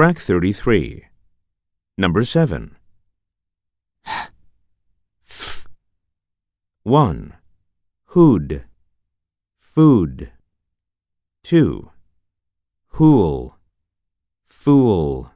Track 33. Number 7. 1. Hood. Food. 2. Hool. Fool.